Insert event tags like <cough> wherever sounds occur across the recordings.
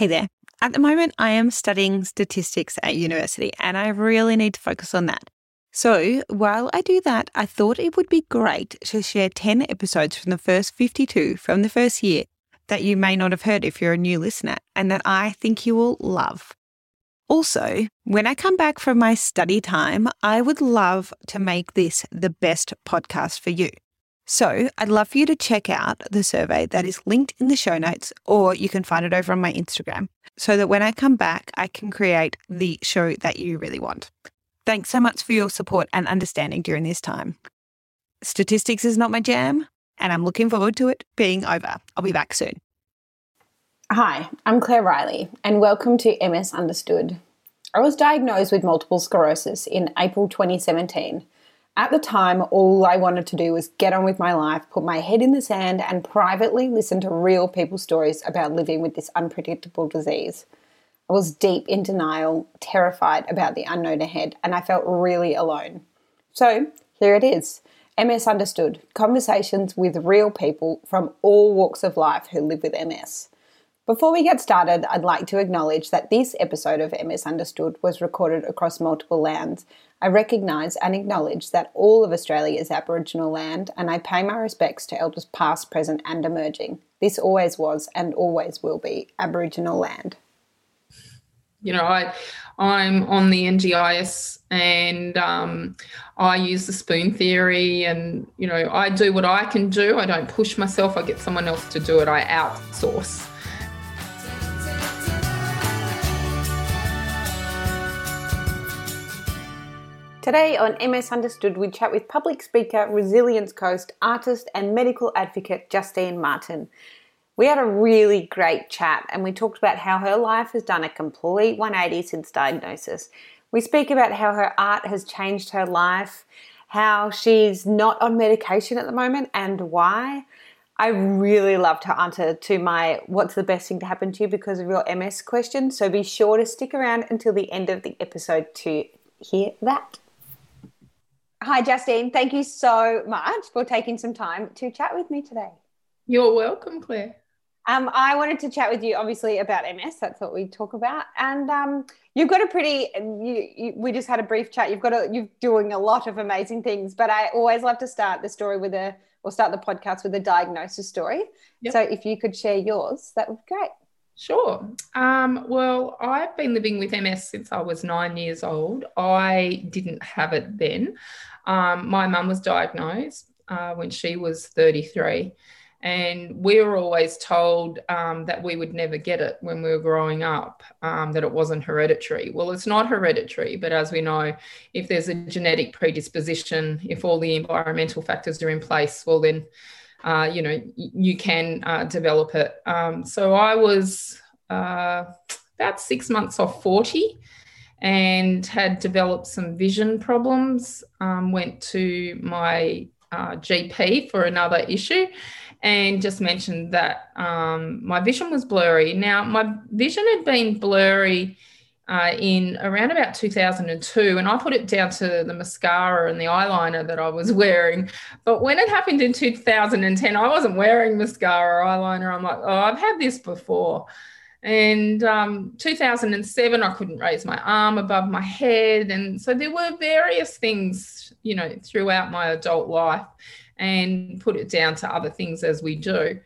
Hey there. At the moment, I am studying statistics at university and I really need to focus on that. So, while I do that, I thought it would be great to share 10 episodes from the first 52 from the first year that you may not have heard if you're a new listener and that I think you will love. Also, when I come back from my study time, I would love to make this the best podcast for you. So I'd love for you to check out the survey that is linked in the show notes, or you can find it over on my Instagram so that when I come back, I can create the show that you really want. Thanks so much for your support and understanding during this time. Statistics is not my jam, and I'm looking forward to it being over. I'll be back soon. Hi, I'm Claire Riley, and welcome to MS Understood. I was diagnosed with multiple sclerosis in April 2017 at the time, all I wanted to do was get on with my life, put my head in the sand, and privately listen to real people's stories about living with this unpredictable disease. I was deep in denial, terrified about the unknown ahead, and I felt really alone. So, here it is MS Understood conversations with real people from all walks of life who live with MS. Before we get started, I'd like to acknowledge that this episode of MS Understood was recorded across multiple lands. I recognise and acknowledge that all of Australia is Aboriginal land, and I pay my respects to elders past, present, and emerging. This always was and always will be Aboriginal land. You know, I, I'm on the NDIS and um, I use the spoon theory, and you know, I do what I can do. I don't push myself. I get someone else to do it. I outsource. Today on MS Understood, we chat with public speaker, resilience coach, artist, and medical advocate Justine Martin. We had a really great chat and we talked about how her life has done a complete 180 since diagnosis. We speak about how her art has changed her life, how she's not on medication at the moment, and why. I really loved her answer to my what's the best thing to happen to you because of your MS question. So be sure to stick around until the end of the episode to hear that. Hi, Justine. Thank you so much for taking some time to chat with me today. You're welcome, Claire. Um, I wanted to chat with you, obviously, about MS. That's what we talk about, and um, you've got a pretty. You, you, we just had a brief chat. You've got a. You're doing a lot of amazing things, but I always love to start the story with a, or start the podcast with a diagnosis story. Yep. So, if you could share yours, that would be great. Sure. Um, well, I've been living with MS since I was nine years old. I didn't have it then. Um, my mum was diagnosed uh, when she was 33. And we were always told um, that we would never get it when we were growing up, um, that it wasn't hereditary. Well, it's not hereditary, but as we know, if there's a genetic predisposition, if all the environmental factors are in place, well, then, uh, you know, you can uh, develop it. Um, so I was uh, about six months off 40 and had developed some vision problems. Um, went to my uh, GP for another issue and just mentioned that um, my vision was blurry. Now, my vision had been blurry uh, in around about 2002, and I put it down to the mascara and the eyeliner that I was <laughs> wearing. But when it happened in 2010, I wasn't wearing mascara or eyeliner. I'm like, oh, I've had this before. And um, 2007, I couldn't raise my arm above my head. And so there were various things, you know, throughout my adult life and put it down to other things as we do.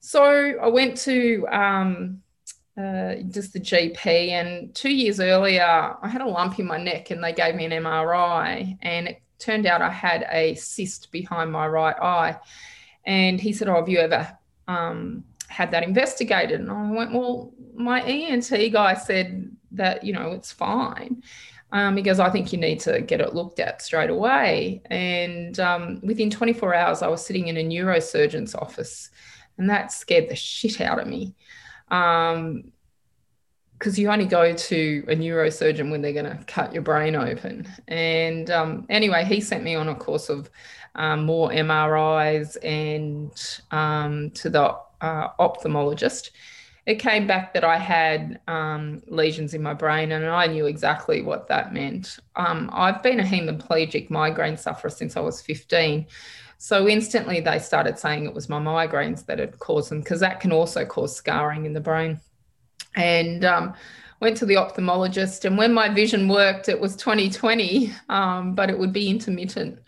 So I went to um, uh, just the GP, and two years earlier, I had a lump in my neck and they gave me an MRI. And it turned out I had a cyst behind my right eye. And he said, Oh, have you ever um, had that investigated. And I went, well, my ENT guy said that, you know, it's fine. Um, I think you need to get it looked at straight away. And um, within 24 hours, I was sitting in a neurosurgeon's office, and that scared the shit out of me. Um, because you only go to a neurosurgeon when they're going to cut your brain open. And um, anyway, he sent me on a course of um, more MRIs and um, to the uh, ophthalmologist, it came back that I had um, lesions in my brain, and I knew exactly what that meant. Um, I've been a hemiplegic migraine sufferer since I was 15. So instantly they started saying it was my migraines that had caused them, because that can also cause scarring in the brain. and um, went to the ophthalmologist. And when my vision worked, it was 2020, um, but it would be intermittent,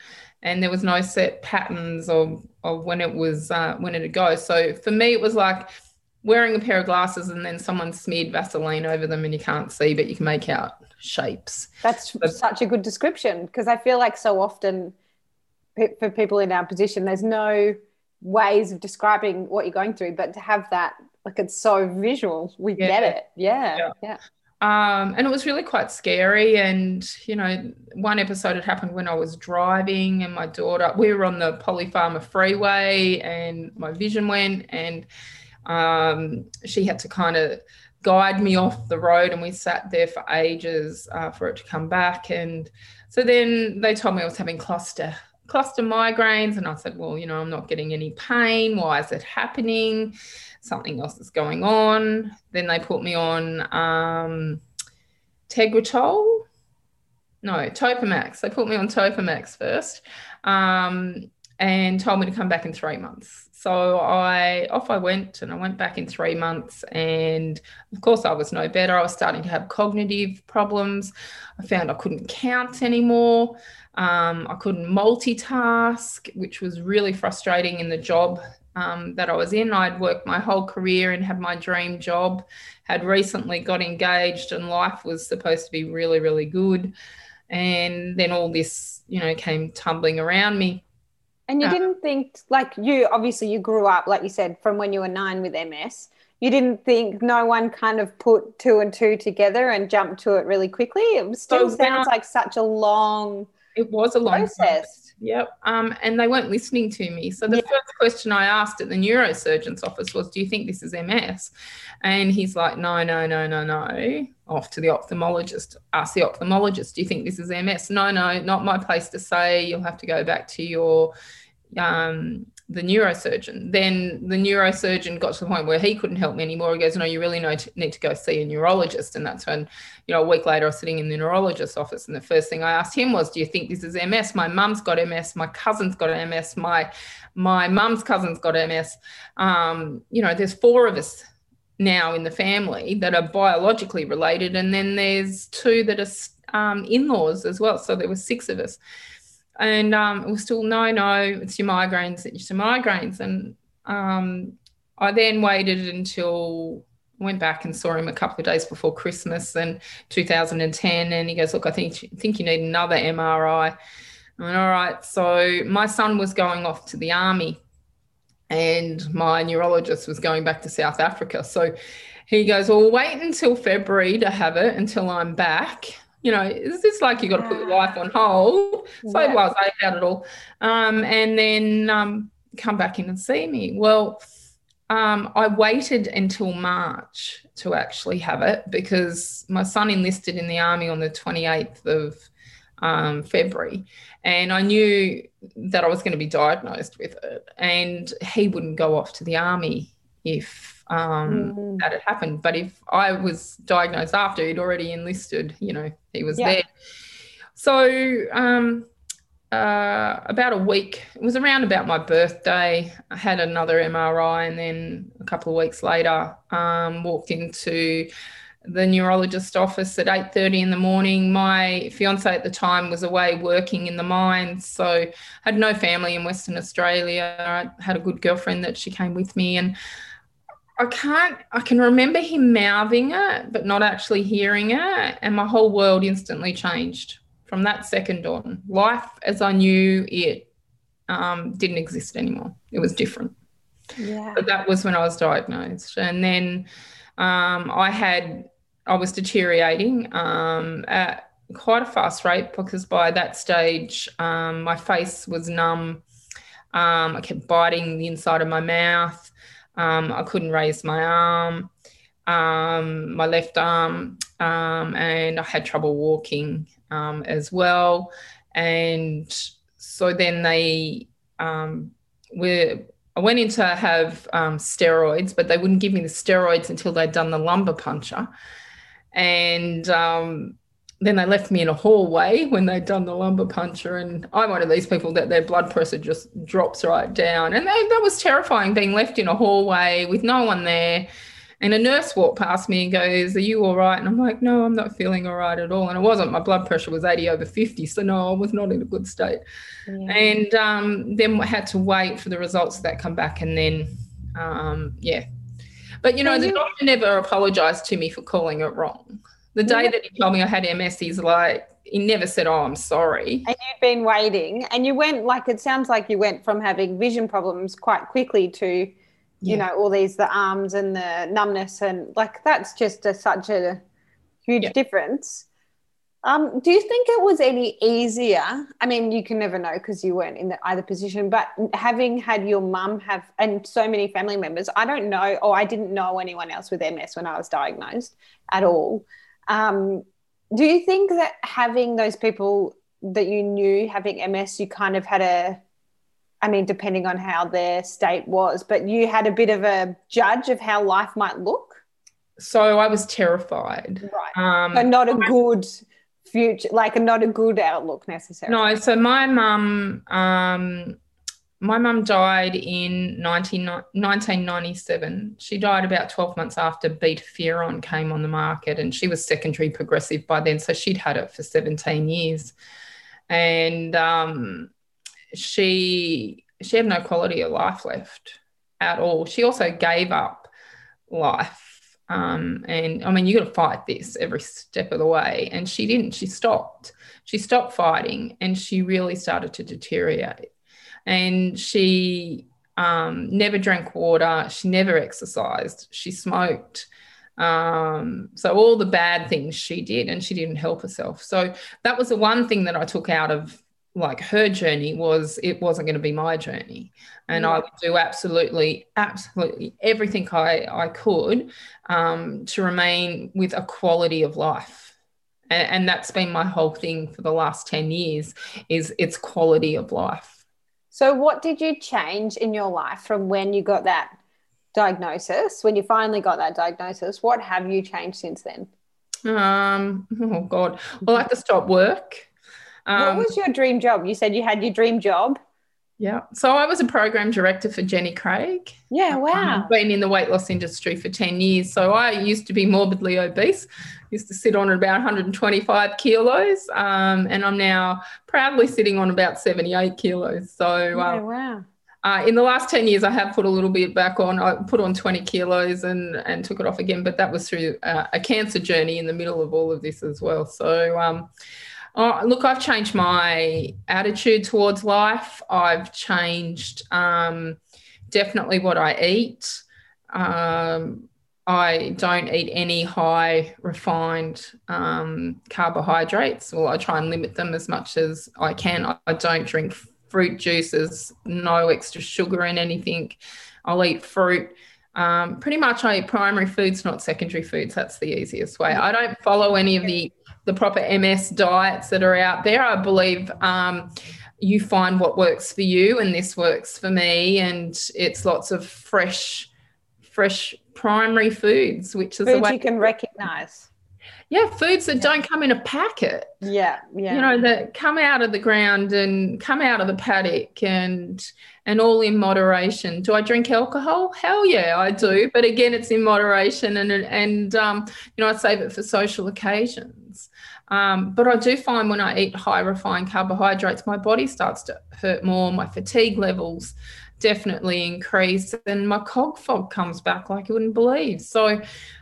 and there was no set patterns of of when it was uh, when it'd go. So for me, it was like wearing a pair of glasses and then someone smeared Vaseline over them and you can't see, but you can make out shapes. That's But- such a good description because I feel like so often for people in our position, there's no ways of describing what you're going through, but to have that, like it's so visual, we Yeah. get it. Yeah, Yeah. yeah. Um, and it was really quite scary. And, you know, one episode had happened when I was driving and my daughter, we were on the Polypharma freeway and my vision went and um, she had to kind of guide me off the road and we sat there for ages uh, for it to come back. And so then they told me I was having cluster cluster migraines and I said, well, you know, I'm not getting any pain. Why is it happening? Something else is going on. Then they put me on um, Tegretol. No, Topamax. They put me on Topamax first um, and told me to come back in three months. So I off I went and I went back in three months and of course I was no better. I was starting to have cognitive problems. I found I couldn't count anymore. Um, I couldn't multitask, which was really frustrating in the job um, that I was in. I'd worked my whole career and had my dream job, had recently got engaged, and life was supposed to be really, really good. And then all this, you know, came tumbling around me. And you Yeah. didn't think, like you, obviously you grew up, like you said, from when you were nine with MS. You didn't think no one kind of put two and two together and jumped to it really quickly. It still So sounds I- like such a long It was a long process. Yep. Um, and they weren't listening to me. So the Yeah. first question I asked at the neurosurgeon's office was, Do you think this is MS? And he's like, No, no, no, no, no. Off to the ophthalmologist. Ask the ophthalmologist, Do you think this is MS? No, no, not my place to say. You'll have to go back to your um the neurosurgeon. Then the neurosurgeon got to the point where he couldn't help me anymore. He goes, No, you really need to, go see a neurologist. And that's when you know, a week later, I was sitting in the neurologist's office, and the first thing I asked him was, "Do you think this is MS? My mum's got MS. My cousin's got MS. My my mum's cousin's got MS. Um, you know, there's four of us now in the family that are biologically related, and then there's two that are um, in-laws as well. So there were six of us, and um, it was still no, no, it's your migraines, it's your migraines, and um, I then waited until went back and saw him a couple of days before Christmas and 2010 and he goes look I think think you need another MRI I. Went, all right. So my son was going off to the army and my neurologist was going back to South Africa. So he goes well wait until February to have it until I'm back you know it's this like you've got to put your life on hold so Yeah. I was about it all um, and then um, come back in and see me well um, I waited until March to actually have it because my son enlisted in the army on the 28th of um, February. And I knew that I was going to be diagnosed with it. And he wouldn't go off to the army if um, Mm. that had happened. But if I was diagnosed after he'd already enlisted, you know, he was Yeah. there. So um, uh, about a week, it was around about my birthday. I had another MRI, and then a couple of weeks later, um, walked into the neurologist office at 8.30 in the morning my fiance at the time was away working in the mines so I had no family in western australia i had a good girlfriend that she came with me and I can't, I can remember him mouthing it, but not actually hearing it. And my whole world instantly changed from that second on. Life as I knew it um, didn't exist anymore. It was different. Yeah. But that was when I was diagnosed. And then um, I had, I was deteriorating um, at quite a fast rate because by that stage, um, my face was numb. Um, I kept biting the inside of my mouth. Um, I couldn't raise my arm, um, my left arm, um, and I had trouble walking um, as well. And so then they um, were. I went in to have steroids, but they wouldn't give me the steroids until they'd done the lumbar puncture. And then they left me in a hallway when they'd done the lumbar puncture. And I'm one of these people that their blood pressure just drops right down. And they, that was terrifying being left in a hallway with no one there. And a nurse walked past me and goes, Are you all right? And I'm like, No, I'm not feeling all right at all. And it wasn't. My blood pressure was 80 over 50. So, no, I was not in a good state. Yeah. And um, then I had to wait for the results that come back. And then, um, yeah. But, you know, the doctor never apologized to me for calling it wrong. The day that he told me I had MS, he's like, he never said, Oh, I'm sorry. And you've been waiting. And you went, like, it sounds like you went from having vision problems quite quickly to, yeah. you know all these the arms and the numbness and like that's just a, such a huge yeah. difference um, do you think it was any easier i mean you can never know because you weren't in the, either position but having had your mum have and so many family members i don't know or i didn't know anyone else with ms when i was diagnosed at all um, do you think that having those people that you knew having ms you kind of had a I mean, depending on how their state was, but you had a bit of a judge of how life might look. So I was terrified. Right. Um, but not a good future, like not a good outlook necessarily. No. So my mum, um, my mum died in 19, 1997. She died about 12 months after Betaferon came on the market, and she was secondary progressive by then. So she'd had it for 17 years. And um, she she had no quality of life left at all. She also gave up life. Um, and I mean, you got to fight this every step of the way. And she didn't. She stopped. She stopped fighting, and she really started to deteriorate. And she um, never drank water. She never exercised. She smoked. Um, so all the bad things she did, and she didn't help herself. So that was the one thing that I took out of like her journey was it wasn't going to be my journey and yeah. i would do absolutely absolutely everything i i could um, to remain with a quality of life and, and that's been my whole thing for the last 10 years is its quality of life so what did you change in your life from when you got that diagnosis when you finally got that diagnosis what have you changed since then um <laughs> oh god well i had to stop work um, what was your dream job? You said you had your dream job. Yeah. So I was a program director for Jenny Craig. Yeah, um, wow. I've been in the weight loss industry for 10 years. So I used to be morbidly obese, used to sit on about 125 kilos. Um, and I'm now proudly sitting on about 78 kilos. So, yeah, uh, wow. Uh, in the last 10 years, I have put a little bit back on. I put on 20 kilos and, and took it off again, but that was through uh, a cancer journey in the middle of all of this as well. So, um, Oh, look, I've changed my attitude towards life. I've changed um, definitely what I eat. Um, I don't eat any high refined um, carbohydrates. Well, I try and limit them as much as I can. I, don't drink fruit juices, no extra sugar in anything. I'll eat fruit. Um, pretty much I eat primary foods, not secondary foods. That's the easiest way. I don't follow any of the the proper MS diets that are out there. I believe um, you find what works for you, and this works for me. And it's lots of fresh, fresh primary foods, which is foods the way you can recognize. Yeah, foods that yeah. don't come in a packet. Yeah, yeah. You know, that come out of the ground and come out of the paddock and and all in moderation. Do I drink alcohol? Hell yeah, I do. But again, it's in moderation and and um, you know, I save it for social occasions. Um, but I do find when I eat high refined carbohydrates, my body starts to hurt more. My fatigue levels definitely increase, and my cog fog comes back like you wouldn't believe. So,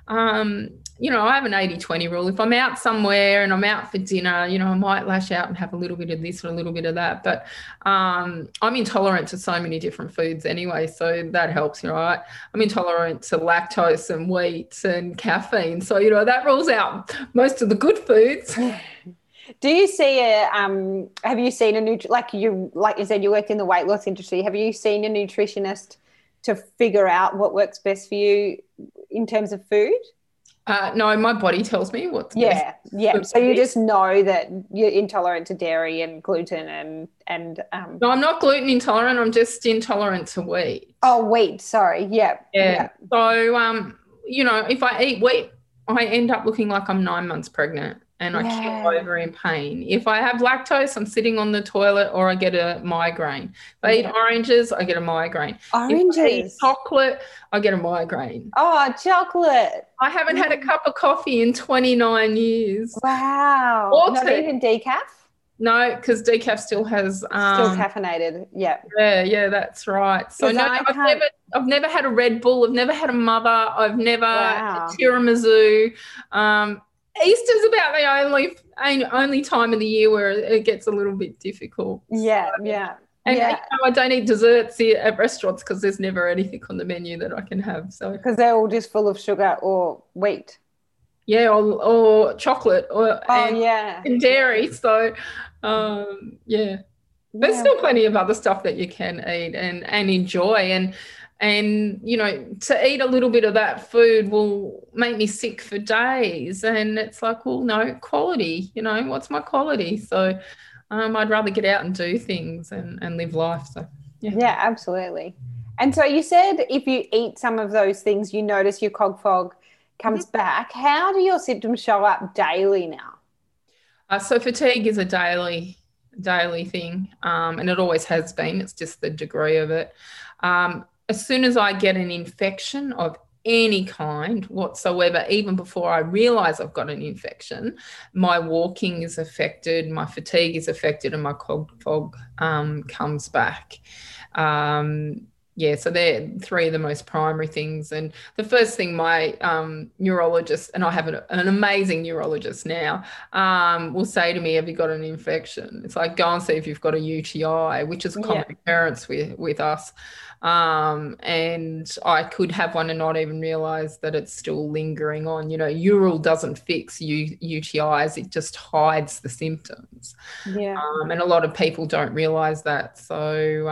um, you know, I have an 80 20 rule. If I'm out somewhere and I'm out for dinner, you know, I might lash out and have a little bit of this or a little bit of that. But um, I'm intolerant to so many different foods anyway. So that helps, you know, I, I'm intolerant to lactose and wheat and caffeine. So, you know, that rules out most of the good foods. <sighs> Do you see a um have you seen a nutri like you like you said you worked in the weight loss industry, have you seen a nutritionist to figure out what works best for you in terms of food? Uh, no, my body tells me what's yeah, yeah. So you just know that you're intolerant to dairy and gluten and and um. No, I'm not gluten intolerant. I'm just intolerant to wheat. Oh, wheat. Sorry. Yeah. Yeah. yeah. So um, you know, if I eat wheat, I end up looking like I'm nine months pregnant. And I Yeah. keel over in pain. If I have lactose, I'm sitting on the toilet or I get a migraine. If I eat oranges, I get a migraine. If I eat Oranges. chocolate, I get a migraine. Oh, chocolate. I haven't had a cup of coffee in 29 years. Wow. Or Not even decaf? No, because decaf still has Still um, caffeinated. Yeah. Yeah, yeah, that's right. So no, I I've can't- never, I've never had a Red Bull. I've never had a mother. I've never Wow. had tiramisu. Um, Easter's about the only only time of the year where it gets a little bit difficult. Yeah. Yeah. And yeah. you know, I don't eat desserts at restaurants because there's never anything on the menu that I can have. So Because they're all just full of sugar or wheat. yeah, or, or chocolate or Oh, and, yeah. and dairy. So um, yeah. there's Yeah. still plenty of other stuff that you can eat and and enjoy and and you know to eat a little bit of that food will make me sick for days. And it's like well no quality you know what's my quality? So um, i'd rather get out and do things and and live life. So Yeah, yeah absolutely. And so you said if you eat some of those things, you notice your cog fog comes back. How do your symptoms show up daily now? uh, so fatigue is a daily daily thing um, and it always has been. It's just the degree of it. Um, as soon as i get an infection of any kind whatsoever even before i realize i've got an infection my walking is affected my fatigue is affected and my cog fog um, comes back. Um, yeah so they're three of the most primary things and the first thing my um, neurologist and i have an, an amazing neurologist now um, will say to me, "Have you got an infection?" It's like go and see if you've got a UTI, which is a common occurrence with with us. Um, and I could have one and not even realize that it's still lingering on. You know, Ural doesn't fix U- UTIs; it just hides the symptoms. Yeah. Um, and a lot of people don't realize that. So,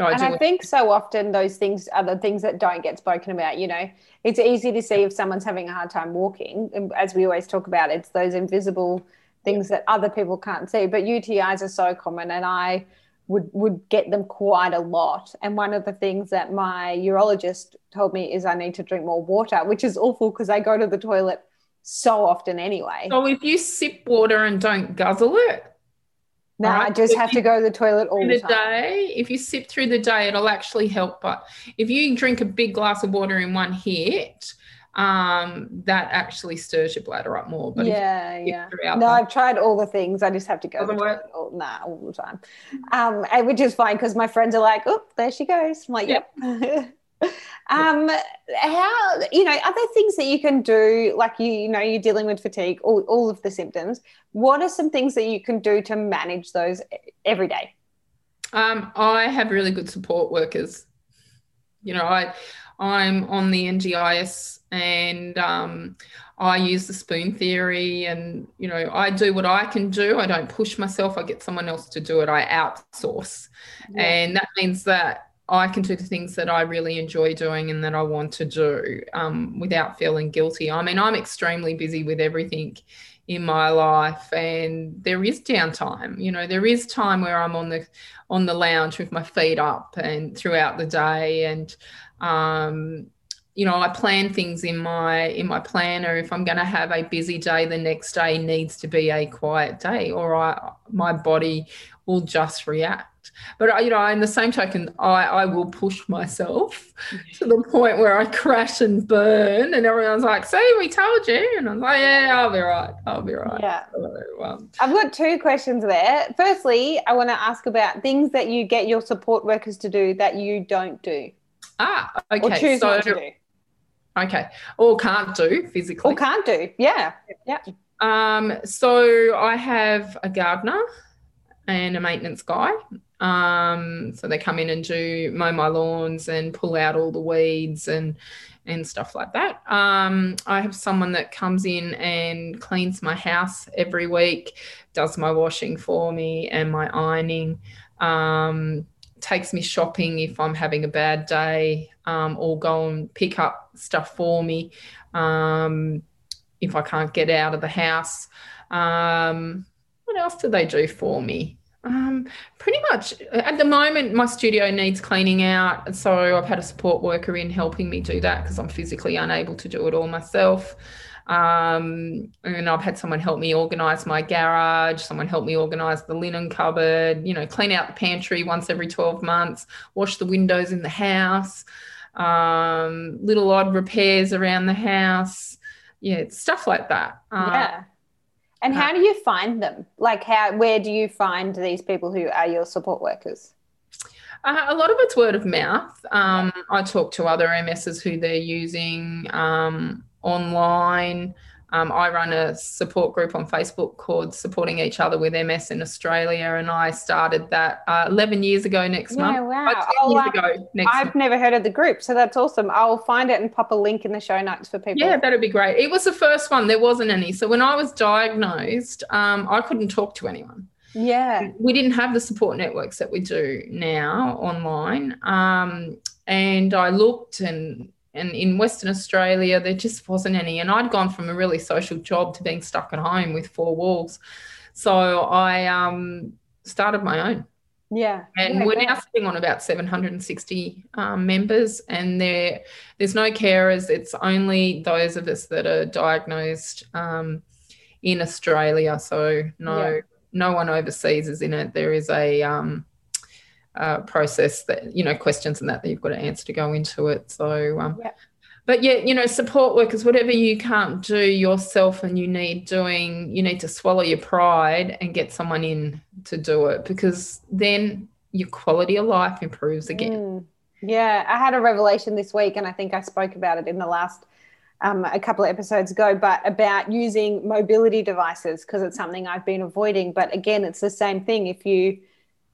know, I and. I think so often those things are the things that don't get spoken about. You know, it's easy to see if someone's having a hard time walking. As we always talk about, it's those invisible things that other people can't see. But UTIs are so common, and I would would get them quite a lot. And one of the things that my urologist told me is I need to drink more water, which is awful because I go to the toilet so often anyway. so if you sip water and don't guzzle it, no, I just So have to go to the toilet all the day, if you sip through the day, it'll actually help. But if you drink a big glass of water in one hit, um, that actually stirs your bladder up more. But yeah, yeah. No, the- I've tried all the things. I just have to go to the Doesn't work? toilet all, nah, all the time. Um, which is fine because my friends are like, oh, there she goes. I'm like, yep. <laughs> <laughs> um, how, you know, are there things that you can do, like you, you know, you're dealing with fatigue, all, all of the symptoms. What are some things that you can do to manage those every day? Um, I have really good support workers. You know, I I'm on the NDIS and um, I use the spoon theory, and you know, I do what I can do. I don't push myself. I get someone else to do it. I outsource, and that means that I can do the things that I really enjoy doing and that I want to do um, without feeling guilty. I mean, I'm extremely busy with everything in my life and there is downtime. You know there is time where i'm on the on the lounge with my feet up and throughout the day and um you know i plan things in my in my planner. If i'm going to have a busy day the next day needs to be a quiet day or i my body will just react but you know in the same token i i will push myself to the point where i crash and burn and everyone's like see we told you and i'm like yeah i'll be right i'll be right Yeah. so, um, I've got two questions there. Firstly, I want to ask about things that you get your support workers to do that you don't do ah or okay choose so not to do okay or can't do physically or can't do. Yeah. Yeah. Um, so I have a gardener and a maintenance guy. Um, so they come in and do mow my lawns and pull out all the weeds and and stuff like that. Um, I have someone that comes in and cleans my house every week, does my washing for me and my ironing. Um, takes me shopping if I'm having a bad day, um, or go and pick up stuff for me. Um, if I can't get out of the house. Um, what else do they do for me? Um, pretty much at the moment, my studio needs cleaning out. So I've had a support worker in helping me do that because I'm physically unable to do it all myself. Um, and I've had someone help me organize my garage, someone help me organize the linen cupboard, you know, clean out the pantry once every 12 months, wash the windows in the house, um, little odd repairs around the house. Yeah, stuff like that. Um, yeah. And how do you find them? Like, how, where do you find these people who are your support workers? Uh, a lot of it's word of mouth. Um, I talk to other MSs who they're using um, online. Um, I run a support group on Facebook called Supporting Each Other with MS in Australia, and I started that uh, 11 years ago next yeah, month. Wow. Oh, years ago next I've month. never heard of the group, so that's awesome. I'll find it and pop a link in the show notes for people. Yeah, that'd be great. It was the first one, there wasn't any. So when I was diagnosed, um, I couldn't talk to anyone. Yeah. We didn't have the support networks that we do now online. Um, and I looked and and in Western Australia, there just wasn't any. And I'd gone from a really social job to being stuck at home with four walls. So I um, started my own. Yeah. And yeah, we're now sitting on about 760 um, members, and there, there's no carers. It's only those of us that are diagnosed um, in Australia. So no, yeah. no one overseas is in it. There is a um, uh, process that you know questions and that that you've got to answer to go into it so um, yeah. but yeah you know support workers whatever you can't do yourself and you need doing you need to swallow your pride and get someone in to do it because then your quality of life improves again mm. yeah i had a revelation this week and i think i spoke about it in the last um, a couple of episodes ago, but about using mobility devices because it's something I've been avoiding. But again, it's the same thing. If you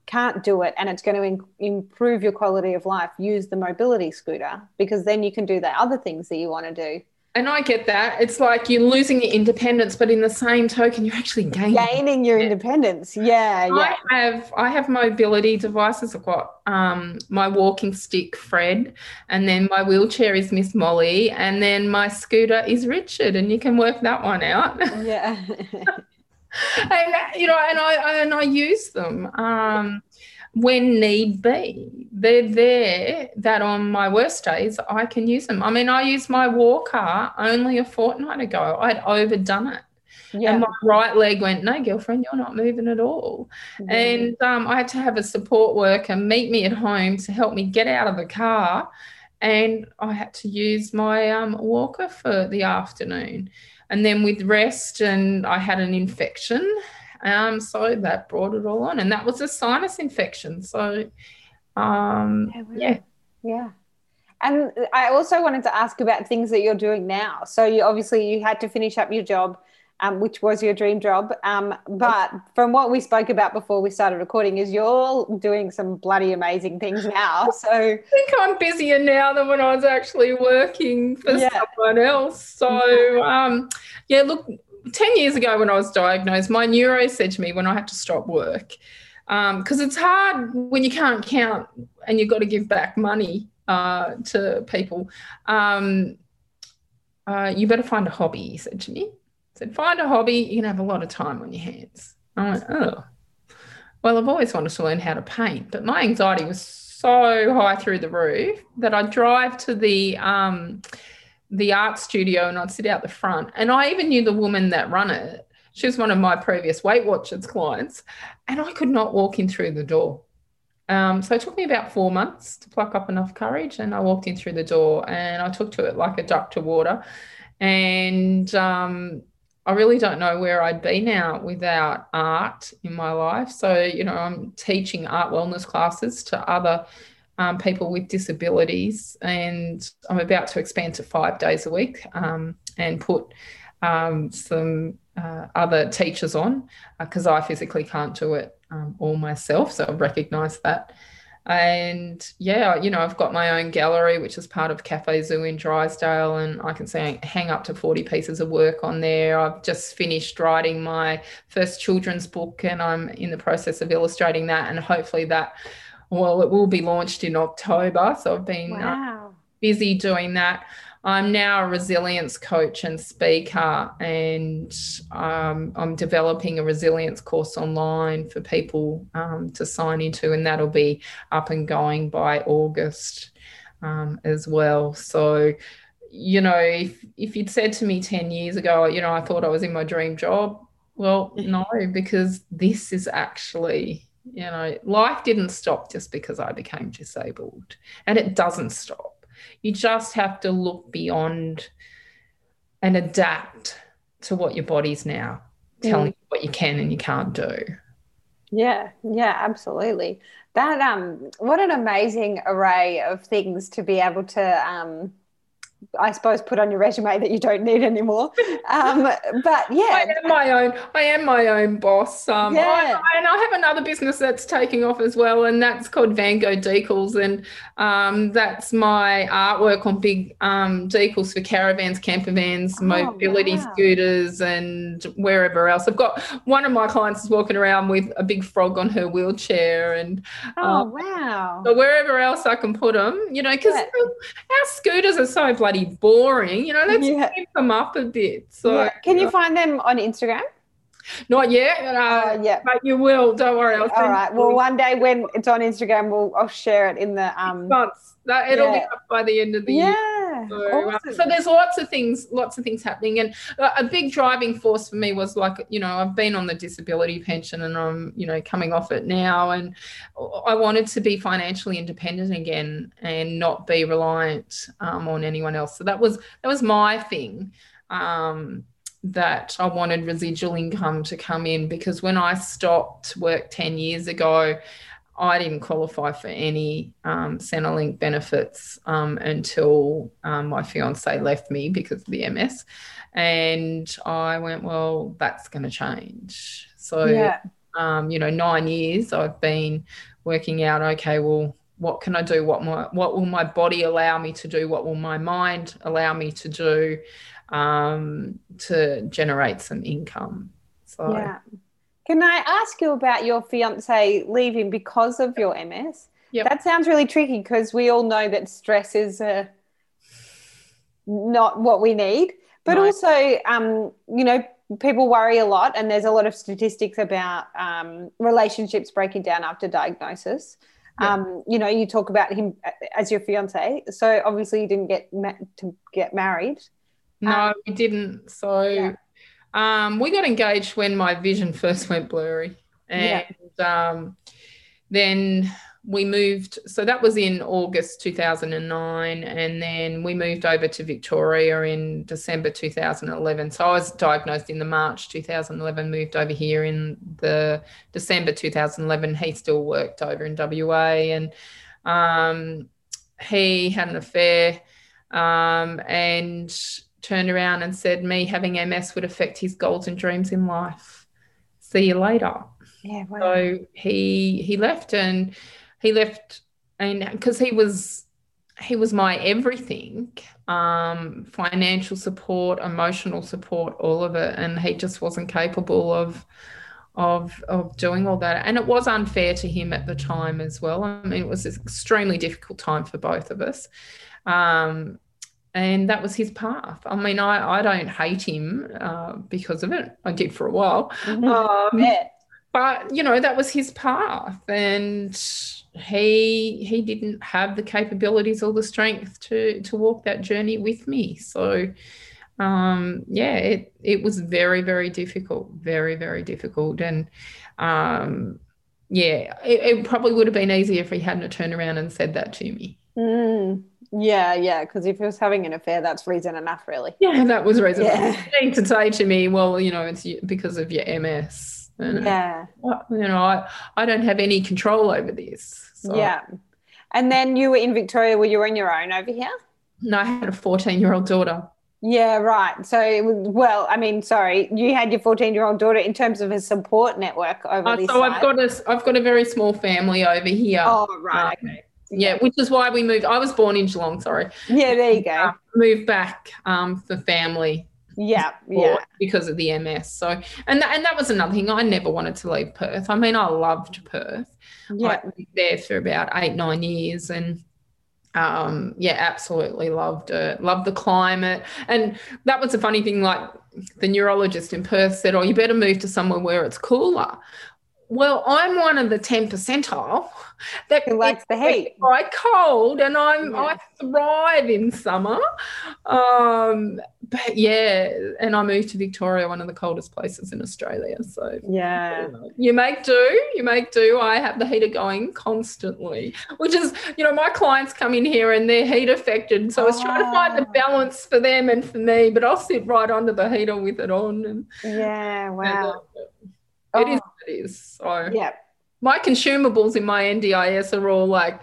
can't do it and it's going to in- improve your quality of life, use the mobility scooter because then you can do the other things that you want to do. And I get that. It's like you're losing your independence, but in the same token, you're actually gaining gaining your independence. Yeah, yeah. I have I have mobility devices. I've got um, my walking stick, Fred, and then my wheelchair is Miss Molly, and then my scooter is Richard, and you can work that one out. Yeah. <laughs> <laughs> <laughs> and you know, and I and I use them um, when need be. They're there that on my worst days I can use them. I mean, I used my walker only a fortnight ago. I'd overdone it. Yeah. And my right leg went, no, girlfriend, you're not moving at all. Mm-hmm. And um, I had to have a support worker meet me at home to help me get out of the car. And I had to use my um, walker for the afternoon and then with rest and I had an infection. Um, so that brought it all on, and that was a sinus infection. So, um, yeah, yeah. And I also wanted to ask about things that you're doing now. So you obviously you had to finish up your job um, which was your dream job. Um, but from what we spoke about before we started recording, is you're doing some bloody amazing things now. <laughs> So I think I'm busier now than when I was actually working for yeah. someone else. So um, yeah, look, 10 years ago when I was diagnosed, my neuro said to me when I had to stop work, because um, it's hard when you can't count and you've got to give back money uh, to people. Um, uh, you better find a hobby, he said to me said, find a hobby, you can have a lot of time on your hands. I went, oh. Well, I've always wanted to learn how to paint, but my anxiety was so high through the roof that I'd drive to the um, the art studio and I'd sit out the front. And I even knew the woman that run it. She was one of my previous Weight Watchers clients, and I could not walk in through the door. Um, so it took me about four months to pluck up enough courage, and I walked in through the door and I took to it like a duck to water. And um, I really don't know where I'd be now without art in my life. So, you know, I'm teaching art wellness classes to other um, people with disabilities, and I'm about to expand to five days a week um, and put um, some uh, other teachers on because uh, I physically can't do it um, all myself. So I recognise that. And yeah, you know, I've got my own gallery, which is part of Cafe Zoo in Drysdale, and I can say hang up to 40 pieces of work on there. I've just finished writing my first children's book, and I'm in the process of illustrating that, and hopefully that, well, it will be launched in October. So I've been uh, wow. uh, busy doing that. I'm now a resilience coach and speaker, and um, I'm developing a resilience course online for people um, to sign into, and that'll be up and going by August um, as well. So, you know, if, if you'd said to me 10 years ago, you know, I thought I was in my dream job, well, <laughs> no, because this is actually you know, life didn't stop just because I became disabled, and it doesn't stop. You just have to look beyond and adapt to what your body's now telling mm. you what you can and you can't do. Yeah, yeah, absolutely. That um what an amazing array of things to be able to um I suppose put on your resume that you don't need anymore. Um, but yeah, I am my own. I am my own boss. Um, yeah. I, and I have another business that's taking off as well, and that's called Van Gogh Decals, and um, that's my artwork on big um, decals for caravans, camper vans, oh, mobility wow. scooters, and wherever else. I've got one of my clients is walking around with a big frog on her wheelchair, and oh um, wow! But wherever else I can put them, you know, because yeah. Our scooters are so bloody boring. You know, let's yeah. keep them up a bit. So, yeah. can you find them on Instagram? Not yet. Uh, uh, yeah, but you will. Don't worry. All right. Well, one day when it's on Instagram, we'll I'll share it in the um. Months. That it'll yeah. be up by the end of the yeah. year. So, uh, awesome. so there's lots of things, lots of things happening, and a big driving force for me was like, you know, I've been on the disability pension, and I'm, you know, coming off it now, and I wanted to be financially independent again and not be reliant um, on anyone else. So that was that was my thing. Um, that I wanted residual income to come in because when I stopped work 10 years ago, I didn't qualify for any um, Centrelink benefits um, until um, my fiance left me because of the MS. And I went, well, that's going to change. So, yeah. um, you know, nine years I've been working out, okay, well, what can I do? What my what will my body allow me to do? What will my mind allow me to do? um, to generate some income. So, yeah. Can I ask you about your fiance leaving because of your MS? Yep. That sounds really tricky because we all know that stress is uh, not what we need. But no. also, um, you know, people worry a lot, and there's a lot of statistics about um, relationships breaking down after diagnosis. Yep. Um, you know, you talk about him uh, as your fiance, so obviously you didn't get ma- to get married. No, um, we didn't. So yeah. Um, we got engaged when my vision first went blurry. And yeah. um, then we moved. So that was in August 2009. And then we moved over to Victoria in December 2011. So I was diagnosed in the March 2011, moved over here in the December 2011. He still worked over in WA. And um, he had an affair. Um, and turned around and said me having MS would affect his goals and dreams in life. See you later. Yeah. Wow. So he he left and he left and because he was he was my everything um, financial support emotional support all of it and he just wasn't capable of of of doing all that and it was unfair to him at the time as well i mean it was an extremely difficult time for both of us um, and that was his path. I mean, I, I don't hate him uh, because of it. I did for a while. Mm-hmm. Um, yeah. But you know, that was his path, and he he didn't have the capabilities or the strength to to walk that journey with me. So um, yeah, it it was very very difficult, very very difficult, and um, yeah, it, it, probably would have been easier if he hadn't turned around and said that to me. Mm. Yeah, yeah, because if he was having an affair, that's reason enough, really. Yeah, that was reason. Yeah. Enough. to say to me, well, you know, it's because of your MS. And, yeah. You know, I, I don't have any control over this. So. Yeah. And then you were in Victoria, were you on your own over here? No, I had a 14 year old daughter. Yeah, right. So, well, I mean, sorry, you had your 14 year old daughter in terms of a support network over uh, this. So, side. I've got a, I've got a very small family over here. Oh, right. Um, okay yeah, which is why we moved. I was born in Geelong, sorry. Yeah, there you go. Uh, moved back um, for family. Yeah, yeah. Because of the MS. So, and that, and that was another thing. I never wanted to leave Perth. I mean, I loved Perth. Yeah. I lived there for about eight, nine years, and um, yeah, absolutely loved it. Loved the climate. And that was a funny thing. Like the neurologist in Perth said, Oh, you better move to somewhere where it's cooler. Well, I'm one of the 10 percentile that Who likes the heat. Quite cold, and I'm yeah. I thrive in summer. Um, but yeah, and I moved to Victoria, one of the coldest places in Australia. So yeah, you make do. You make do. I have the heater going constantly, which is you know my clients come in here and they're heat affected, so oh. I was trying to find the ah. balance for them and for me. But I'll sit right under the heater with it on. And yeah, wow. And, uh, oh. it is. So yeah. My consumables in my NDIS are all like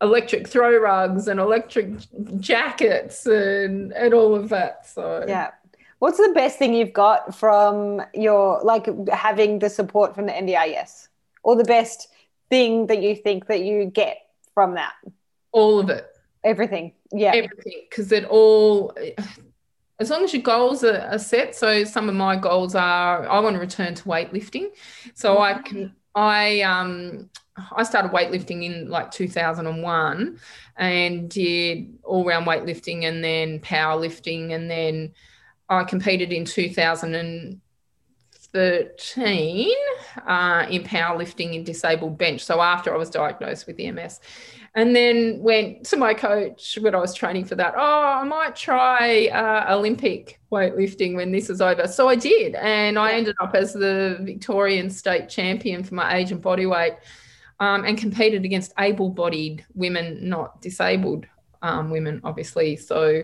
electric throw rugs and electric jackets and and all of that. So yeah. What's the best thing you've got from your like having the support from the NDIS? Or the best thing that you think that you get from that? All of it. Everything. Yeah. Everything. Because it all as long as your goals are, are, set. So some of my goals are I want to return to weightlifting. So mm-hmm. I can I um I started weightlifting in like 2001 and did all round weightlifting and then powerlifting and then I competed in 2013 uh, in powerlifting in disabled bench. So after I was diagnosed with MS and then went to my coach when I was training for that. Oh, I might try uh, Olympic weightlifting when this is over. So I did, and I ended up as the Victorian state champion for my age and body weight, um, and competed against able-bodied women, not disabled um, women, obviously. So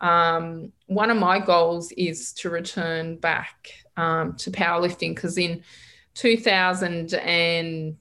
um, one of my goals is to return back um, to powerlifting because in 2000 and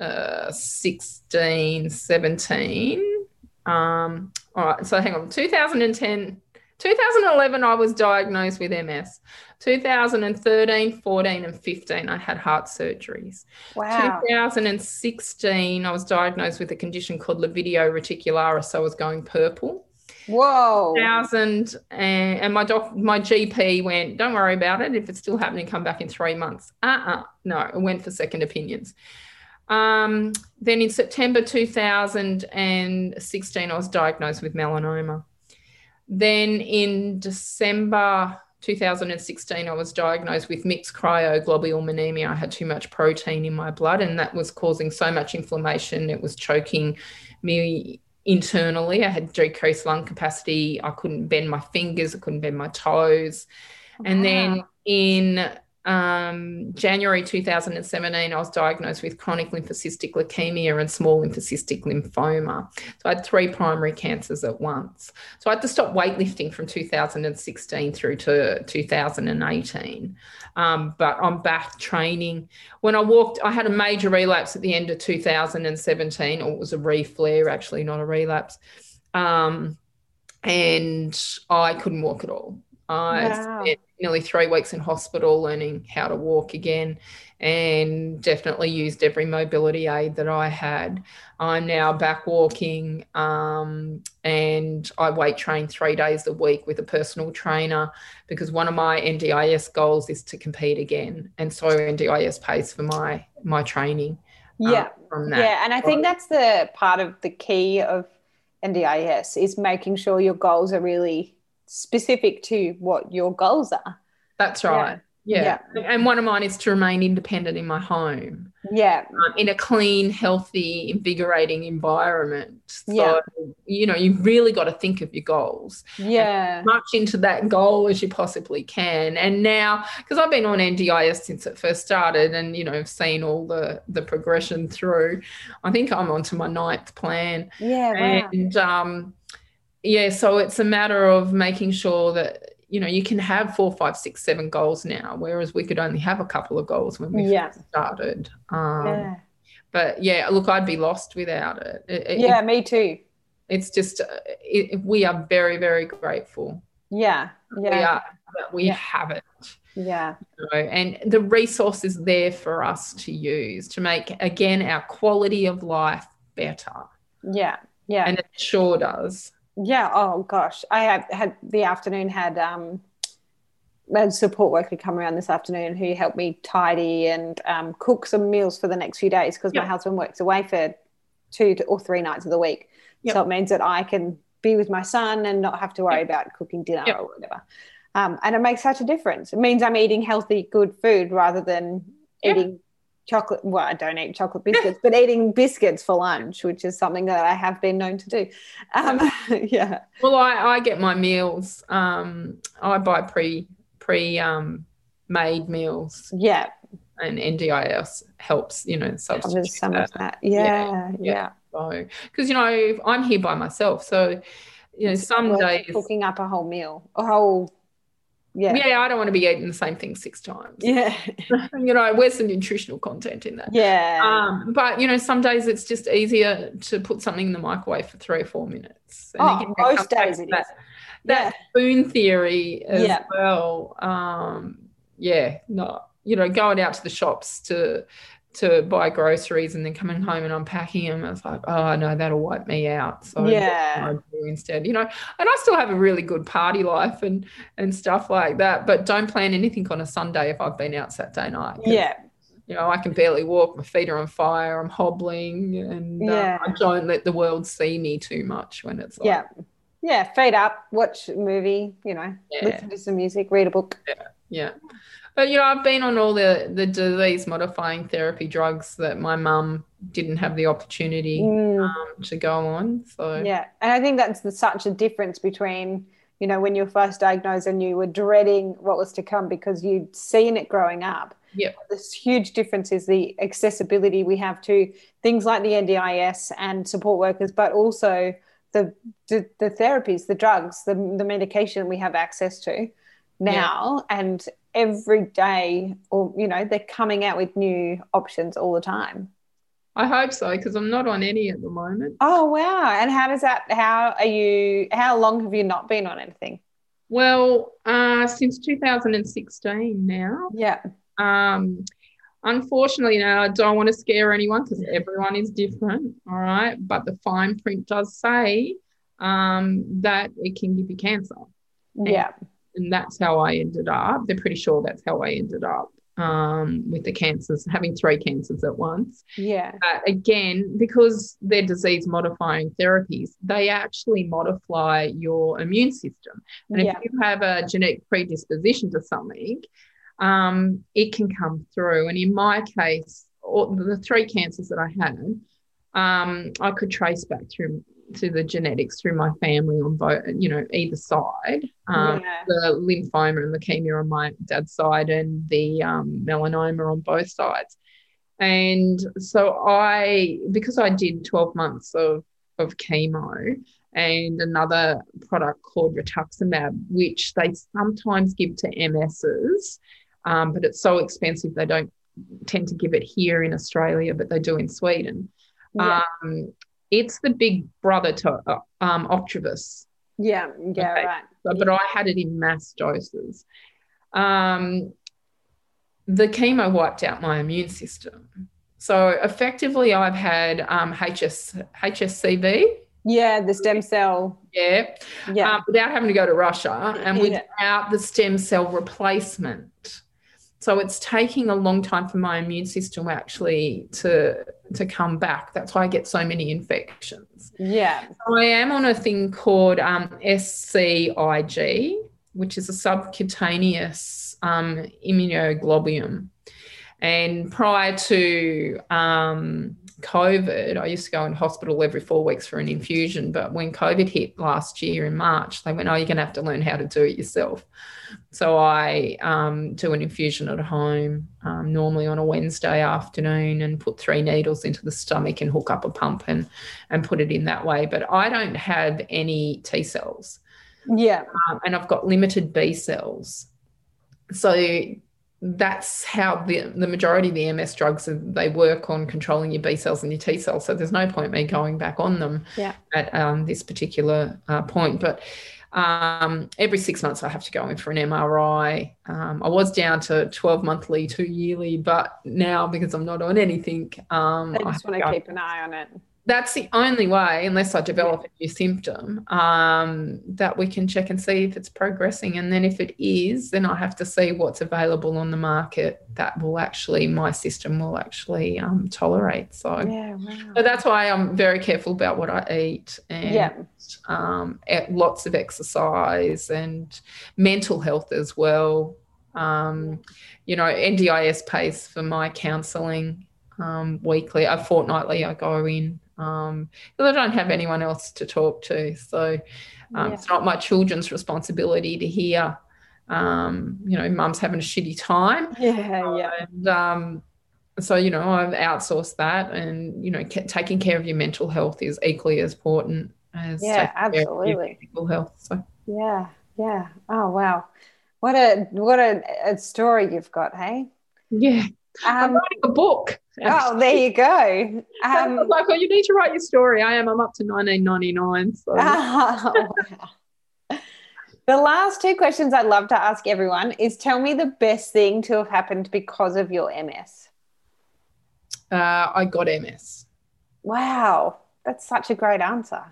uh, 16, 17. Um, all right, so hang on. 2010, 2011, I was diagnosed with MS. 2013, 14, and 15, I had heart surgeries. Wow. 2016, I was diagnosed with a condition called livedo reticularis. So I was going purple. Whoa. Thousand and, and my doc my GP went, don't worry about it. If it's still happening, come back in three months. Uh-uh. No, I went for second opinions. Um, then in September 2016, I was diagnosed with melanoma. Then in December 2016, I was diagnosed with mixed cryoglobulinemia. I had too much protein in my blood, and that was causing so much inflammation. It was choking me internally. I had decreased lung capacity. I couldn't bend my fingers, I couldn't bend my toes. And then in um, January 2017, I was diagnosed with chronic lymphocystic leukemia and small lymphocystic lymphoma. So I had three primary cancers at once. So I had to stop weightlifting from 2016 through to 2018. Um, but I'm back training. When I walked, I had a major relapse at the end of 2017, or it was a reflare, actually, not a relapse. Um, and I couldn't walk at all. I wow. spent nearly three weeks in hospital learning how to walk again and definitely used every mobility aid that I had. I'm now back walking um, and I weight train three days a week with a personal trainer because one of my NDIS goals is to compete again. And so NDIS pays for my my training. Um, yeah. Um, yeah. And I think that's the part of the key of NDIS is making sure your goals are really specific to what your goals are. That's right. Yeah. yeah. And one of mine is to remain independent in my home. Yeah. Um, in a clean, healthy, invigorating environment. So, yeah. you know, you've really got to think of your goals. Yeah. much into that goal as you possibly can. And now, because I've been on NDIS since it first started and, you know, I've seen all the, the progression through, I think I'm on to my ninth plan. Yeah. Wow. And, um, yeah, so it's a matter of making sure that you know you can have four, five, six, seven goals now, whereas we could only have a couple of goals when we yeah. started. Um, yeah. But yeah, look, I'd be lost without it. it yeah, it, me too. It's just uh, it, we are very, very grateful. Yeah, yeah, we are that we yeah. have it. Yeah. You know, and the resource is there for us to use to make again our quality of life better. Yeah. Yeah. And it sure does. Yeah. Oh gosh, I had had the afternoon had um a support worker come around this afternoon who helped me tidy and um, cook some meals for the next few days because my husband works away for two to, or three nights of the week. Yep. So it means that I can be with my son and not have to worry yep. about cooking dinner yep. or whatever. Um, and it makes such a difference. It means I'm eating healthy, good food rather than eating chocolate. Well, I don't eat chocolate biscuits, but eating biscuits for lunch, which is something that I have been known to do. Um, yeah. <laughs> Well, I, I get my meals. Um, I buy pre pre um, made meals. Yeah. And NDIS helps, you know, substitute some that. of that. Yeah, yeah. yeah. So, because you know, I'm here by myself, so you know, some days cooking up a whole meal, a whole yeah. Yeah i don't want to be eating the same thing six times. Yeah. <laughs> You know where's the nutritional content in that? Yeah. Um, but you know some days it's just easier to put something in the microwave for three or four minutes. And oh, most days it that, is. that yeah. spoon theory as yeah. well. Um, yeah no you know going out to the shops to to buy groceries and then coming home and unpacking them. I was like, oh no, that'll wipe me out. So yeah, instead, you know, and I still have a really good party life and and stuff like that. But don't plan anything on a Sunday if I've been out Saturday night. Yeah. You know, I can barely walk. My feet are on fire. I'm hobbling, and yeah. uh, I don't let the world see me too much when it's like, yeah, yeah. Feet up, watch a movie. You know, yeah. listen to some music, read a book. Yeah, yeah. But you know, I've been on all the the disease modifying therapy drugs that my mum didn't have the opportunity mm. um, to go on. So yeah, and I think that's the, such a difference between you know when you were first diagnosed and you were dreading what was to come because you'd seen it growing up. Yeah, this huge difference is the accessibility we have to things like the NDIS and support workers, but also the the, the therapies, the drugs, the the medication we have access to now yeah. and every day or you know they're coming out with new options all the time. I hope so because i'm not on any at the moment. Oh wow. And how does that how are you how long have you not been on anything? Well uh since 2016 now. Yeah. Um unfortunately now i don't want to scare anyone because everyone is different all right? But the fine print does say um that it can give you cancer. Yeah. and and that's how I ended up. They're pretty sure that's how I ended up um, with the cancers, having three cancers at once. Yeah. Uh, again, because they're disease modifying therapies, they actually modify your immune system. And yeah. if you have a genetic predisposition to something, um, it can come through. And in my case, all, the three cancers that I had, um, I could trace back through to the genetics through my family on both, you know, either side. Um, yeah. The lymphoma and leukemia on my dad's side, and the um, melanoma on both sides. And so I, because I did 12 months of, of chemo and another product called rituximab, which they sometimes give to MSs, um, but it's so expensive they don't tend to give it here in Australia, but they do in Sweden. Yeah. Um, it's the big brother to um, Ocrevus. Yeah, yeah, okay. right. But, I had it in mass doses. Um, the chemo wiped out my immune system. So effectively, I've had um, HS, HSCT. Yeah, the stem cell. Yeah. Yeah. Um, without having to go to Russia and without yeah. the stem cell replacement. So it's taking a long time for my immune system actually to to come back. That's why I get so many infections. Yeah. So I am on a thing called um, SCIG, which is a subcutaneous um, immunoglobulin. And prior to um, COVID, I used to go in hospital every four weeks for an infusion. But when COVID hit last year in March, they went, Oh, you're going to have to learn how to do it yourself. So I um, do an infusion at home, um, normally on a Wednesday afternoon, and put three needles into the stomach and hook up a pump and, and put it in that way. But I don't have any T cells. Yeah. Um, and I've got limited B cells. So that's how the, the majority of the MS drugs they work on controlling your B cells and your T cells. So there's no point me going back on them yeah. at um, this particular uh, point. But um, every six months I have to go in for an MRI. Um, I was down to 12 monthly, two yearly, but now because I'm not on anything, um, I just want to keep an eye on it. That's the only way, unless I develop a new symptom, um, that we can check and see if it's progressing. And then if it is, then I have to see what's available on the market that will actually, my system will actually um, tolerate. So, Yeah, wow. so that's why I'm very careful about what I eat and Yeah. um, e- lots of exercise and mental health as well. Um, you know, NDIS pays for my counselling um, weekly. Uh, fortnightly, I go in um, because I don't have anyone else to talk to. So um, Yeah. it's not my children's responsibility to hear, um, you know, mum's having a shitty time. <laughs> Yeah, yeah. And um, so, you know, I've outsourced that, and you know, ca- taking care of your mental health is equally as important as Yeah, taking care of your absolutely. physical health. So, Yeah, yeah. Oh wow. What a what a, a story you've got, hey? yeah, I'm Um, writing a book. oh, <laughs> there you go. Um, like, oh, you need to write your story. I am. I'm up to 1999. So, oh, <laughs> wow. The last two questions I'd love to ask everyone is tell me the best thing to have happened because of your MS. uh, I got MS. Wow, that's such a great answer.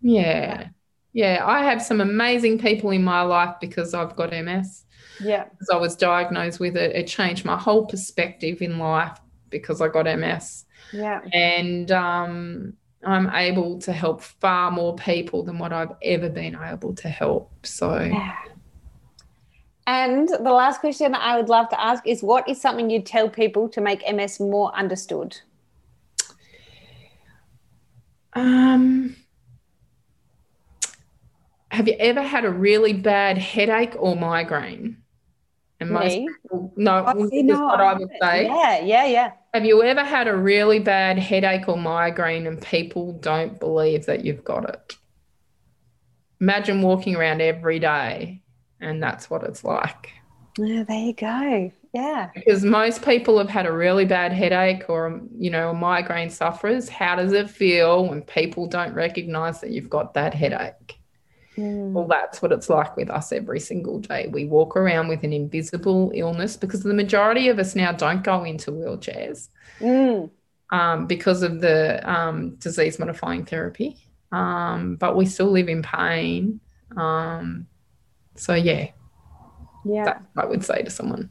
Yeah. Yeah. I have some amazing people in my life because I've got MS. Yeah, Because I was diagnosed with it, it changed my whole perspective in life because I got MS. yeah, And um, I'm able to help far more people than what I've ever been able to help. So, yeah. And the last question I would love to ask is what is something you'd tell people to make MS more understood? um, have you ever had a really bad headache or migraine? And most Me? people, no, Oh, see, is no, what I would say. Yeah, yeah, yeah. Have you ever had a really bad headache or migraine and people don't believe that you've got it? Imagine walking around every day and that's what it's like. Yeah, there you go. Yeah. Because most people have had a really bad headache or, you know, migraine sufferers. How does it feel when people don't recognize that you've got that headache? Mm. Well, that's what it's like with us every single day. We walk around with an invisible illness because the majority of us now don't go into wheelchairs. Mm. um, because of the um, disease modifying therapy. Um, but we still live in pain. Um, so, yeah, Yeah. that's I would say to someone.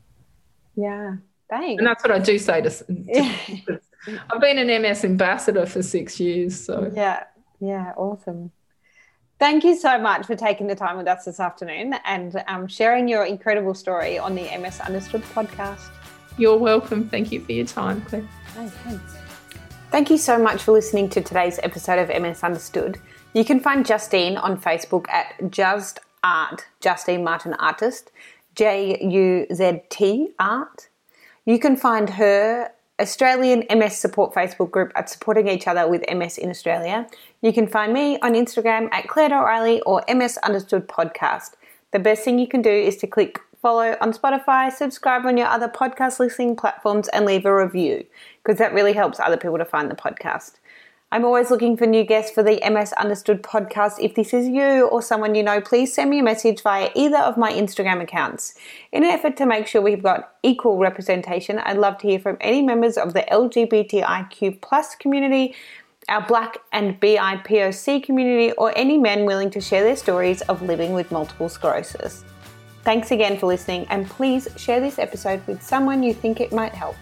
Yeah. Thanks. And that's what I do say to, to Yeah. <laughs> I've been an MS ambassador for six years. So, Yeah. Yeah. Awesome. Thank you so much for taking the time with us this afternoon and um, sharing your incredible story on the MS Understood podcast. you're welcome. Thank you for your time, Claire. Oh, thanks. Thank you so much for listening to today's episode of MS Understood. You can find Justine on Facebook at Just Art, Justine Martin Artist, J U Z T Art. You can find her Australian MS support Facebook group at Supporting Each Other with MS in Australia. You can find me on Instagram at Claire O'Reilly or MS Understood Podcast. The best thing you can do is to click follow on Spotify, subscribe on your other podcast listening platforms, and leave a review because that really helps other people to find the podcast. I'm always looking for new guests for the MS Understood podcast. If this is you or someone you know, please send me a message via either of my Instagram accounts. In an effort to make sure we've got equal representation, I'd love to hear from any members of the LGBTIQ plus community, our Black and BIPOC community, or any men willing to share their stories of living with multiple sclerosis. Thanks again for listening, and please share this episode with someone you think it might help.